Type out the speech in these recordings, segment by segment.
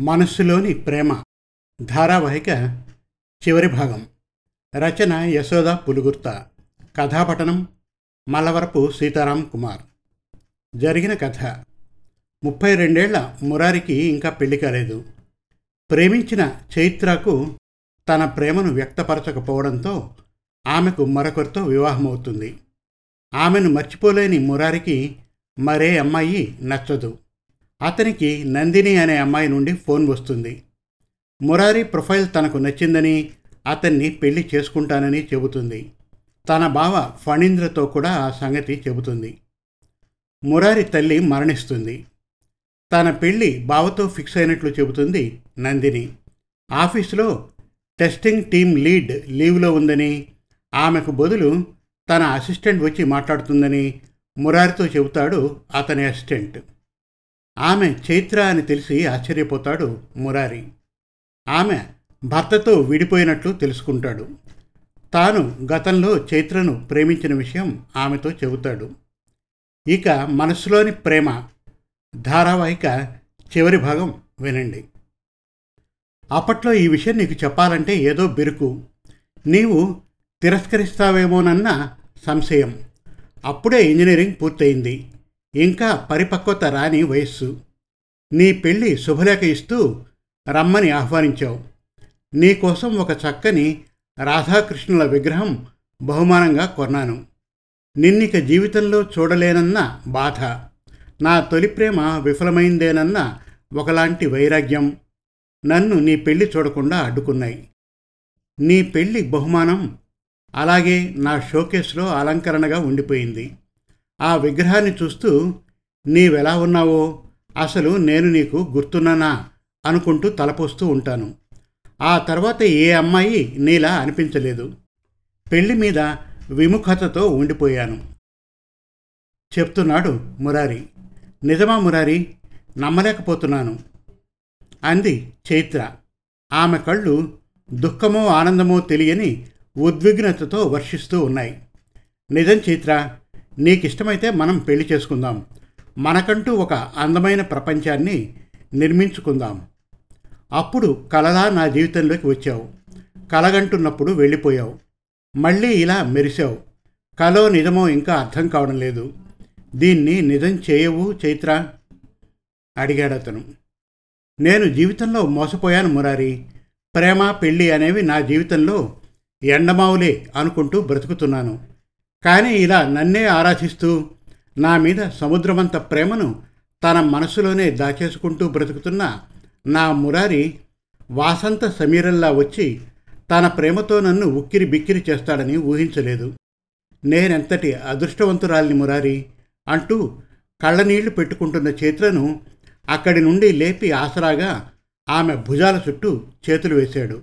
మనస్సులోని ప్రేమ ధారావాహిక చివరి భాగం. రచన యశోద పులుగుర్త. కథాపఠనం మల్లవరపు సీతారాం కుమార్. జరిగిన కథ. ముప్పై రెండేళ్ళ మురారికి ఇంకా పెళ్ళి కాలేదు. ప్రేమించిన చైత్రకు తన ప్రేమను వ్యక్తపరచకపోవడంతో ఆమెకు మరొకరితో వివాహమవుతుంది. ఆమెను మర్చిపోలేని మురారికి మరే అమ్మాయి నచ్చదు. అతనికి నందిని అనే అమ్మాయి నుండి ఫోన్ వస్తుంది. మురారి ప్రొఫైల్ తనకు నచ్చిందని అతన్ని పెళ్ళి చేసుకుంటానని చెబుతుంది. తన బావ ఫణీంద్రతో కూడా ఆ సంగతి చెబుతుంది. మురారి తల్లి మరణిస్తుంది. తన పెళ్ళి బావతో ఫిక్స్ అయినట్లు చెబుతుంది నందిని. ఆఫీసులో టెస్టింగ్ టీం లీడ్ లీవ్లో ఉందని ఆమెకు బదులు తన అసిస్టెంట్ వచ్చి మాట్లాడుతుందని మురారితో చెబుతాడు అతని అసిస్టెంట్. ఆమె చైత్ర అని తెలిసి ఆశ్చర్యపోతాడు మురారి. ఆమె భర్తతో విడిపోయినట్లు తెలుసుకుంటాడు. తాను గతంలో చైత్రను ప్రేమించిన విషయం ఆమెతో చెబుతాడు. ఇక మనసులోని ప్రేమ ధారావాహిక చివరి భాగం వినండి. అప్పట్లో ఈ విషయం నీకు చెప్పాలంటే ఏదో బెరుకు. నీవు తిరస్కరిస్తావేమోనన్న సంశయం. అప్పుడే ఇంజనీరింగ్ పూర్తయింది. ఇంకా పరిపక్వత రాని వయస్సు. నీ పెళ్ళి శుభలేఖ ఇస్తూ రమ్మని ఆహ్వానించావు. నీకోసం ఒక చక్కని రాధాకృష్ణుల విగ్రహం బహుమానంగా కొన్నాను. నిన్నిక జీవితంలో చూడలేనన్న బాధ. నా తొలి ప్రేమ విఫలమైందేనన్న ఒకలాంటి వైరాగ్యం నన్ను నీ పెళ్ళి చూడకుండా అడ్డుకున్నాయి. నీ పెళ్ళి బహుమానం అలాగే నా షోకేస్లో అలంకరణగా ఉండిపోయింది. ఆ విగ్రహాన్ని చూస్తూ నీవెలా ఉన్నావో? అసలు నేను నీకు గుర్తున్నానా? అనుకుంటూ తలపోస్తూ ఉంటాను. ఆ తర్వాత ఏ అమ్మాయి నీలా అనిపించలేదు. పెళ్ళి మీద విముఖతతో ఉండిపోయాను. చెప్తున్నాడు మురారి. నిజమా మురారి? నమ్మలేకపోతున్నాను. అంది చైత్ర. ఆమె కళ్ళు దుఃఖమో ఆనందమో తెలియని ఉద్విగ్నతతో వర్షిస్తూ ఉన్నాయి. నిజం చైత్ర నీకిష్టమైతే మనం పెళ్ళి చేసుకుందాం. మనకంటూ ఒక అందమైన ప్రపంచాన్ని నిర్మించుకుందాం. అప్పుడు కలలా నా జీవితంలోకి వచ్చావు. కలగంటున్నప్పుడు వెళ్ళిపోయావు. మళ్ళీ ఇలా మెరిశావు కలో నిజమో ఇంకా అర్థం కావడం లేదు. దీన్ని నిజం చేయవు చైత్ర? అడిగాడు అతను. నేను జీవితంలో మోసపోయాను మురారి. ప్రేమ పెళ్ళి అనేవి నా జీవితంలో ఎండమావులే అనుకుంటూ బ్రతుకుతున్నాను. కానీ ఇలా నన్నే ఆరాధిస్తూ నా మీద సముద్రమంత ప్రేమను తన మనసులోనే దాచేసుకుంటూ బ్రతుకుతున్న నా మురారి వాసంత సమీరంలా వచ్చి తన ప్రేమతో నన్ను ఉక్కిరి బిక్కిరి చేస్తాడని ఊహించలేదు. నేనెంతటి అదృష్టవంతురాలిని మురారి అంటూ కళ్ళనీళ్ళు పెట్టుకుంటున్న చేతులను అక్కడి నుండి లేపి ఆసరాగా ఆమె భుజాల చుట్టూ చేతులు వేశాడు.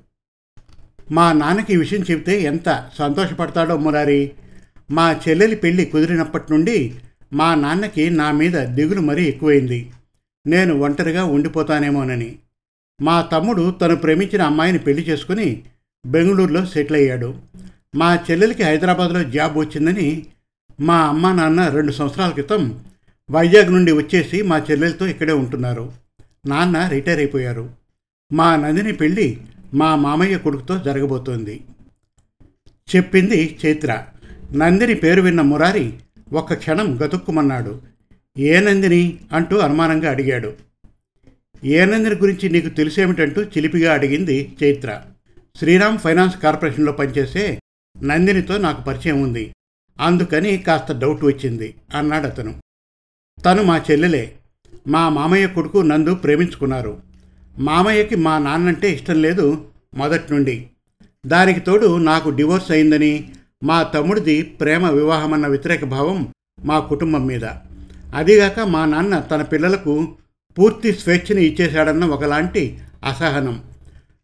మా నాన్నకి ఈ విషయం చెబితే ఎంత సంతోషపడతాడో మురారి! మా చెల్లెలి పెళ్ళి కుదిరినప్పటి నుండి మా నాన్నకి నా మీద దిగులు మరీ ఎక్కువైంది. నేను ఒంటరిగా ఉండిపోతానేమోనని. మా తమ్ముడు తను ప్రేమించిన అమ్మాయిని పెళ్ళి చేసుకుని బెంగళూరులో సెటిల్ అయ్యాడు. మా చెల్లెలికి హైదరాబాద్లో జాబ్ వచ్చిందని మా అమ్మ నాన్న రెండు సంవత్సరాల క్రితం వైజాగ్ నుండి వచ్చేసి మా చెల్లెలతో ఇక్కడే ఉంటున్నారు. నాన్న రిటైర్ అయిపోయారు. మా నందిని పెళ్ళి మా మామయ్య కొడుకుతో జరగబోతోంది. చెప్పింది చైత్ర. నందిని పేరు విన్న మురారి ఒక్క క్షణం గతుక్కుమన్నాడు. ఏ నందిని? అంటూ అనుమానంగా అడిగాడు. ఏ నందిని గురించి నీకు తెలిసేమిటంటూ చిలిపిగా అడిగింది చైత్ర. శ్రీరామ్ ఫైనాన్స్ కార్పొరేషన్లో పనిచేసే నందినితో నాకు పరిచయం ఉంది. అందుకని కాస్త డౌట్ వచ్చింది అన్నాడు అతను. తను మా చెల్లెలే. మా మామయ్య కొడుకు నందు ప్రేమించుకున్నారు. మామయ్యకి మా నాన్నంటే ఇష్టం లేదు మొదటి నుండి దానికి తోడు నాకు డివోర్స్ అయిందని మా తమ్ముడిది ప్రేమ వివాహమన్న వ్యతిరేక భావం మా కుటుంబం మీద. అదిగాక మా నాన్న తన పిల్లలకు పూర్తి స్వేచ్ఛని ఇచ్చేశాడన్న ఒకలాంటి అసహనం.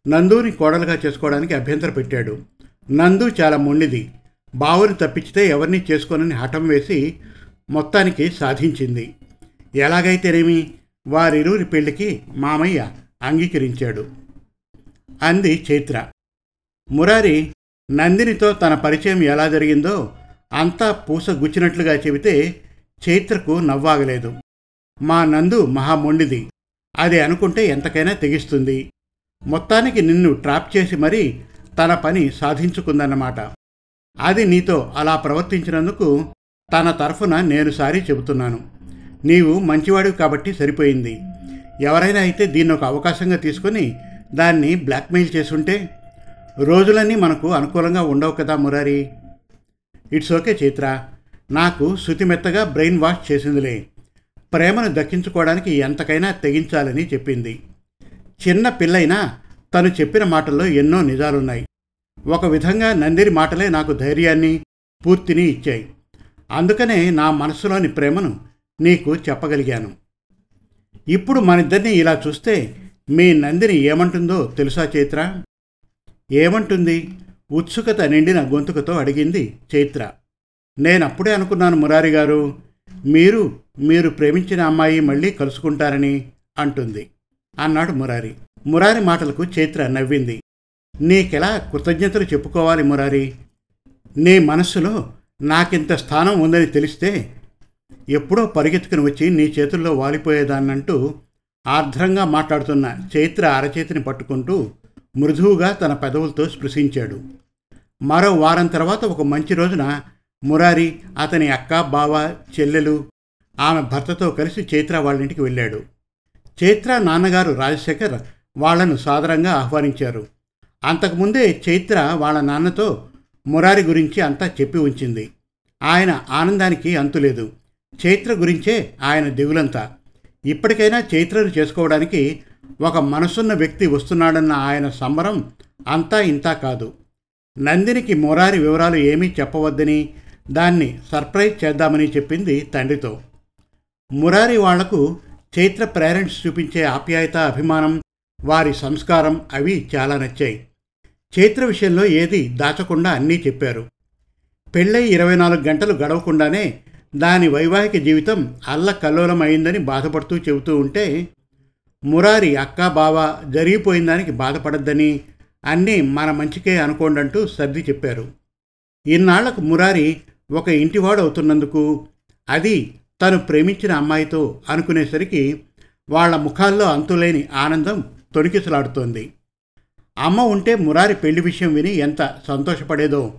నందుని కోడలుగా చేసుకోవడానికి అభ్యంతర పెట్టాడు. నందు చాలా మొండిది. బావుని తప్పించితే ఎవరిని చేసుకోనని హఠం వేసి మొత్తానికి సాధించింది. ఎలాగైతేనేమి? వారిరువురి పెళ్ళికి మామయ్య అంగీకరించాడు. అంది చైత్ర. మురారి నందినితో తన పరిచయం ఎలా జరిగిందో అంతా పూస గుచ్చినట్లుగా చెబితే చైత్రకు నవ్వాగలేదు. మా నందు మహామొండిది. అది అనుకుంటే ఎంతకైనా తెగిస్తుంది. మొత్తానికి నిన్ను ట్రాప్ చేసి మరీ తన పని సాధించుకుందన్నమాట. అది నీతో అలా ప్రవర్తించినందుకు తన తరఫున నేను సారీ చెబుతున్నాను. నీవు మంచివాడివి కాబట్టి సరిపోయింది. ఎవరైనా అయితే దీన్ని ఒక అవకాశంగా తీసుకొని దాన్ని బ్లాక్మెయిల్ చేసుంటే రోజులన్నీ మనకు అనుకూలంగా ఉండవు కదా మురారి. It's okay Chaitra. నాకు శృతిమెత్తగా బ్రెయిన్ వాష్ చేసిందిలే. ప్రేమను దక్కించుకోవడానికి ఎంతకైనా తెగించాలని చెప్పింది. చిన్న పిల్లైనా తను చెప్పిన మాటల్లో ఎన్నో నిజాలున్నాయి. ఒక విధంగా నందిని మాటలే నాకు ధైర్యాన్ని పూర్తిని ఇచ్చాయి. అందుకనే నా మనసులోని ప్రేమను నీకు చెప్పగలిగాను. ఇప్పుడు మనిద్దరిని ఇలా చూస్తే మీ నందిని ఏమంటుందో తెలుసా చైత్ర? ఏమంటుంది? ఉత్సుకత నిండిన గొంతుకతో అడిగింది చైత్ర. నేనప్పుడే అనుకున్నాను మురారి గారు మీరు మీరు ప్రేమించిన అమ్మాయి మళ్ళీ కలుసుకుంటారని అంటుంది అన్నాడు మురారి. మురారి మాటలకు చైత్ర నవ్వింది. నీకెలా కృతజ్ఞతలు చెప్పుకోవాలి మురారి? నీ మనస్సులో నాకింత స్థానం ఉందని తెలిస్తే ఎప్పుడో పరిగెత్తుకుని వచ్చి నీ చేతుల్లో వాలిపోయేదాన్నంటూ ఆర్ద్రంగా మాట్లాడుతున్న చైత్ర అరచేతిని పట్టుకుంటూ మృదువుగా తన పెదవులతో స్పృశించాడు. మరో వారం తర్వాత ఒక మంచి రోజున మురారి అతని అక్క బావ చెల్లెలు ఆమె భర్తతో కలిసి చైత్ర వాళ్ళ ఇంటికి వెళ్ళాడు. చైత్ర నాన్నగారు రాజశేఖర్ వాళ్ళను సాదరంగా ఆహ్వానించారు. అంతకుముందే చైత్ర వాళ్ళ నాన్నతో మురారి గురించి అంతా చెప్పి ఉంచింది. ఆయన ఆనందానికి అంతులేదు చైత్ర గురించే ఆయన దిగులంతా. ఇప్పటికైనా చైత్రను చేసుకోవడానికి ఒక మనసున్న వ్యక్తి వస్తున్నాడన్న ఆయన సంబరం అంతా ఇంతా కాదు. నందినికి మురారి వివరాలు ఏమీ చెప్పవద్దని దాన్ని సర్ప్రైజ్ చేద్దామని చెప్పింది తండ్రితో. మురారి వాళ్ళకు చైత్ర పేరెంట్స్ చూపించే ఆప్యాయత అభిమానం వారి సంస్కారం అవి చాలా నచ్చాయి. చైత్ర విషయంలో ఏది దాచకుండా అన్నీ చెప్పారు. పెళ్ళై ఇరవై నాలుగు గంటలు గడవకుండానే దాని వైవాహిక జీవితం అల్లకల్లోలం అయిందని బాధపడుతూ చెబుతూ ఉంటే మురారి అక్క బావ జరిగిపోయిన దానికి బాధపడద్దని అన్నీ మన మంచికే అనుకోండి అంటూ సర్ది చెప్పారు. ఇన్నాళ్ళకు మురారి ఒక ఇంటివాడు అవుతున్నందుకు అది తను ప్రేమించిన అమ్మాయితో అనుకునేసరికి వాళ్ళ ముఖాల్లో అంతులేని ఆనందం తొణికిసలాడుతోంది. అమ్మ ఉంటే మురారి పెళ్ళి విషయం విని ఎంత సంతోషపడేదో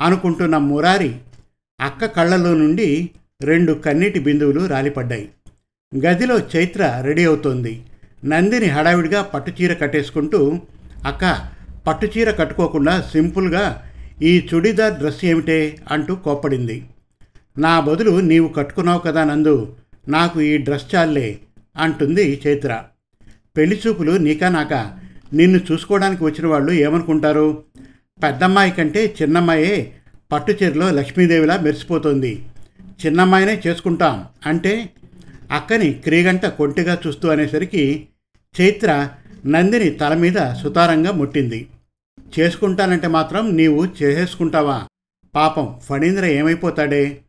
అనుకుంటున్న మురారి అక్క కళ్ళలో నుండి రెండు కన్నీటి బిందువులు రాలిపడ్డాయి. గదిలో చైత్ర రెడీ అవుతోంది. నందిని హడావిడిగా పట్టుచీర కట్టేసుకుంటూ అక్క పట్టుచీర కట్టుకోకుండా సింపుల్గా ఈ చుడీదార్ డ్రెస్ ఏమిటే? అంటూ కోప్పడింది. నా బదులు నీవు కట్టుకున్నావు కదా నందు నాకు ఈ డ్రెస్ చాలే అంటుంది చైత్ర. పెళ్ళి చూపులు నీకా నాకా? నిన్ను చూసుకోవడానికి వచ్చిన వాళ్ళు ఏమనుకుంటారు? పెద్దమ్మాయి కంటే చిన్నమ్మాయే పట్టుచీరలో లక్ష్మీదేవిలా మెరిసిపోతుంది. చిన్నమ్మాయినే చేసుకుంటాం అంటే అక్కని క్రీగంట కొంటిగా చూస్తూ అనేసరికి చైత్ర నందిని తల మీద సుతారంగా ముట్టింది. చేసుకుంటానంటే మాత్రం నీవు చేసేసుకుంటావా? పాపం ఫణీంద్ర ఏమైపోతాడే?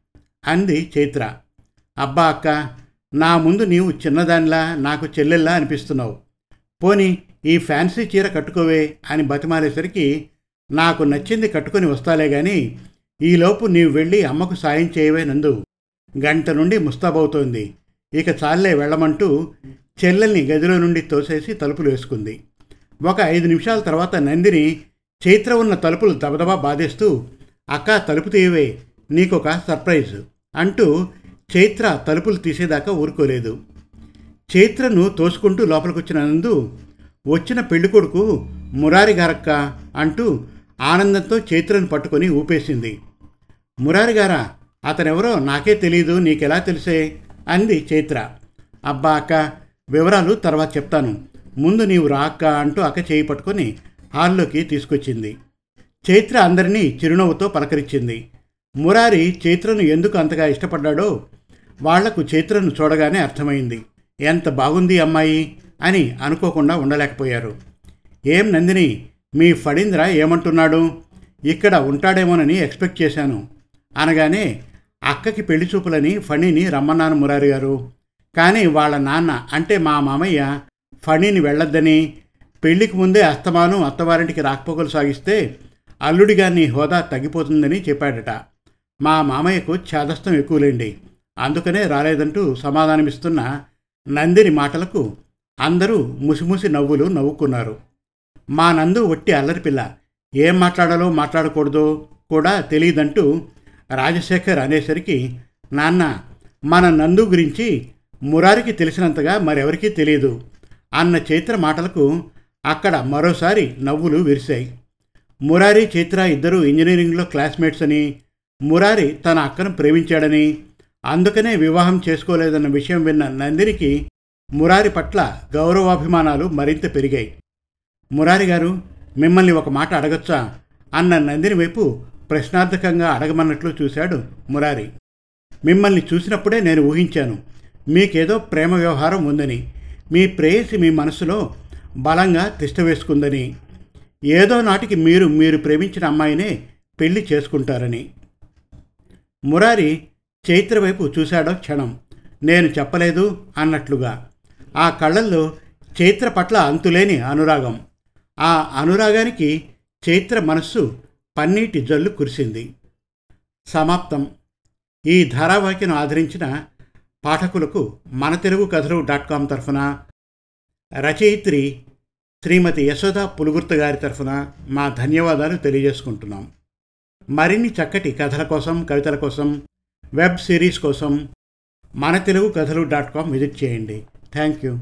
అంది చైత్ర. అబ్బా అక్క నా ముందు నీవు చిన్నదానిలా నాకు చెల్లెల్లా అనిపిస్తున్నావు. పోని ఈ ఫ్యాన్సీ చీర కట్టుకోవే అని బతిమాలేసరికి నాకు నచ్చింది కట్టుకొని వస్తాలే గాని ఈలోపు నీవు వెళ్ళి అమ్మకు సాయం చేయవే నందు. గంట నుండి ముస్తాబవుతోంది. ఇక చాలే వెళ్ళమంటూ చెల్లెల్ని గదిలో నుండి తోసేసి తలుపులు వేసుకుంది. ఒక ఐదు నిమిషాల తర్వాత నందిని చైత్ర ఉన్న తలుపులు దబదబా బాధేస్తూ అక్క తలుపు తీయవే నీకొక సర్ప్రైజ్ అంటూ చైత్ర తలుపులు తీసేదాకా ఊరుకోలేదు. చైత్రను తోసుకుంటూ లోపలికొచ్చిన నందు వచ్చిన పెళ్ళికొడుకు మురారి గారక్క అంటూ ఆనందంతో చైత్రను పట్టుకొని ఊపేసింది. మురారి గారా అతనెవరో నాకే తెలియదు నీకెలా తెలిసే? అంది చైత్ర. అబ్బా అక్క వివరాలు తర్వాత చెప్తాను. ముందు నీవు రాక్క అంటూ అక్క చేయి పట్టుకొని హాల్లోకి తీసుకొచ్చింది. చైత్ర అందరినీ చిరునవ్వుతో పలకరించింది. మురారి చైత్రను ఎందుకు అంతగా ఇష్టపడ్డాడో వాళ్ళకు చైత్రను చూడగానే అర్థమైంది. ఎంత బాగుంది అమ్మాయి అని అనుకోకుండా ఉండలేకపోయారు. ఏం నందిని మీ ఫణీంద్ర ఏమంటున్నాడు? ఇక్కడ ఉంటాడేమోనని ఎక్స్పెక్ట్ చేశాను. అనగానే అక్కకి పెళ్ళి చూపులని ఫణిని రమ్మన్నాను మురారి గారు. కానీ వాళ్ళ నాన్న అంటే మా మామయ్య ఫణిని వెళ్ళొద్దని పెళ్ళికి ముందే అస్తమానం అత్తవారింటికి రాకపోకలు సాగిస్తే అల్లుడిగా హోదా తగ్గిపోతుందని చెప్పాడట. మా మామయ్యకు ఛాదస్థం ఎక్కువలేండి. అందుకనే రాలేదంటూ సమాధానమిస్తున్న నందిని మాటలకు అందరూ ముసిముసి నవ్వులు నవ్వుకున్నారు. మా నందు ఒట్టి అల్లరిపిల్ల ఏం మాట్లాడాలో మాట్లాడకూడదో కూడా తెలియదంటూ రాజశేఖర్ అనేసరికి నాన్న మన నందు గురించి మురారికి తెలిసినంతగా మరెవరికీ తెలియదు అన్న చైత్ర మాటలకు అక్కడ మరోసారి నవ్వులు విరిశాయి. మురారి చైత్ర ఇద్దరూ ఇంజనీరింగ్లో క్లాస్మేట్స్ అని మురారి తన అక్కను ప్రేమించాడని అందుకనే వివాహం చేసుకోలేదన్న విషయం విన్న నందినికి మురారి పట్ల గౌరవాభిమానాలు మరింత పెరిగాయి. మురారి గారు మిమ్మల్ని ఒక మాట అడగచ్చా? అన్న నందిని వైపు ప్రశ్నార్థకంగా అడగమన్నట్లు చూశాడు మురారి. మిమ్మల్ని చూసినప్పుడే నేను ఊహించాను. మీకేదో ప్రేమ వ్యవహారం ఉందని. మీ ప్రేయసి మీ మనసులో బలంగా తిష్టవేసుకుందని ఏదో నాటికి మీరు మీరు ప్రేమించిన అమ్మాయినే పెళ్ళి చేసుకుంటారని. మురారి చైత్ర వైపు చూశాడో క్షణం. నేను చెప్పలేదు అన్నట్లుగా. ఆ కళ్ళల్లో చైత్ర పట్ల అంతులేని అనురాగం. ఆ అనురాగానికి చైత్ర మనస్సు పన్నీటి జల్లు కురిసింది. సమాప్తం. ఈ ధారావాహికను ఆదరించిన పాఠకులకు మన తెలుగు కథలు డాట్ కామ్ తరఫున రచయిత్రి శ్రీమతి యశోద పులుగుర్త గారి తరఫున మా ధన్యవాదాలు తెలియజేసుకుంటున్నాం. మరిన్ని చక్కటి కథల కోసం కవితల కోసం వెబ్ సిరీస్ కోసం మన తెలుగు కథలు డాట్ కామ్ విజిట్ చేయండి. Thank you.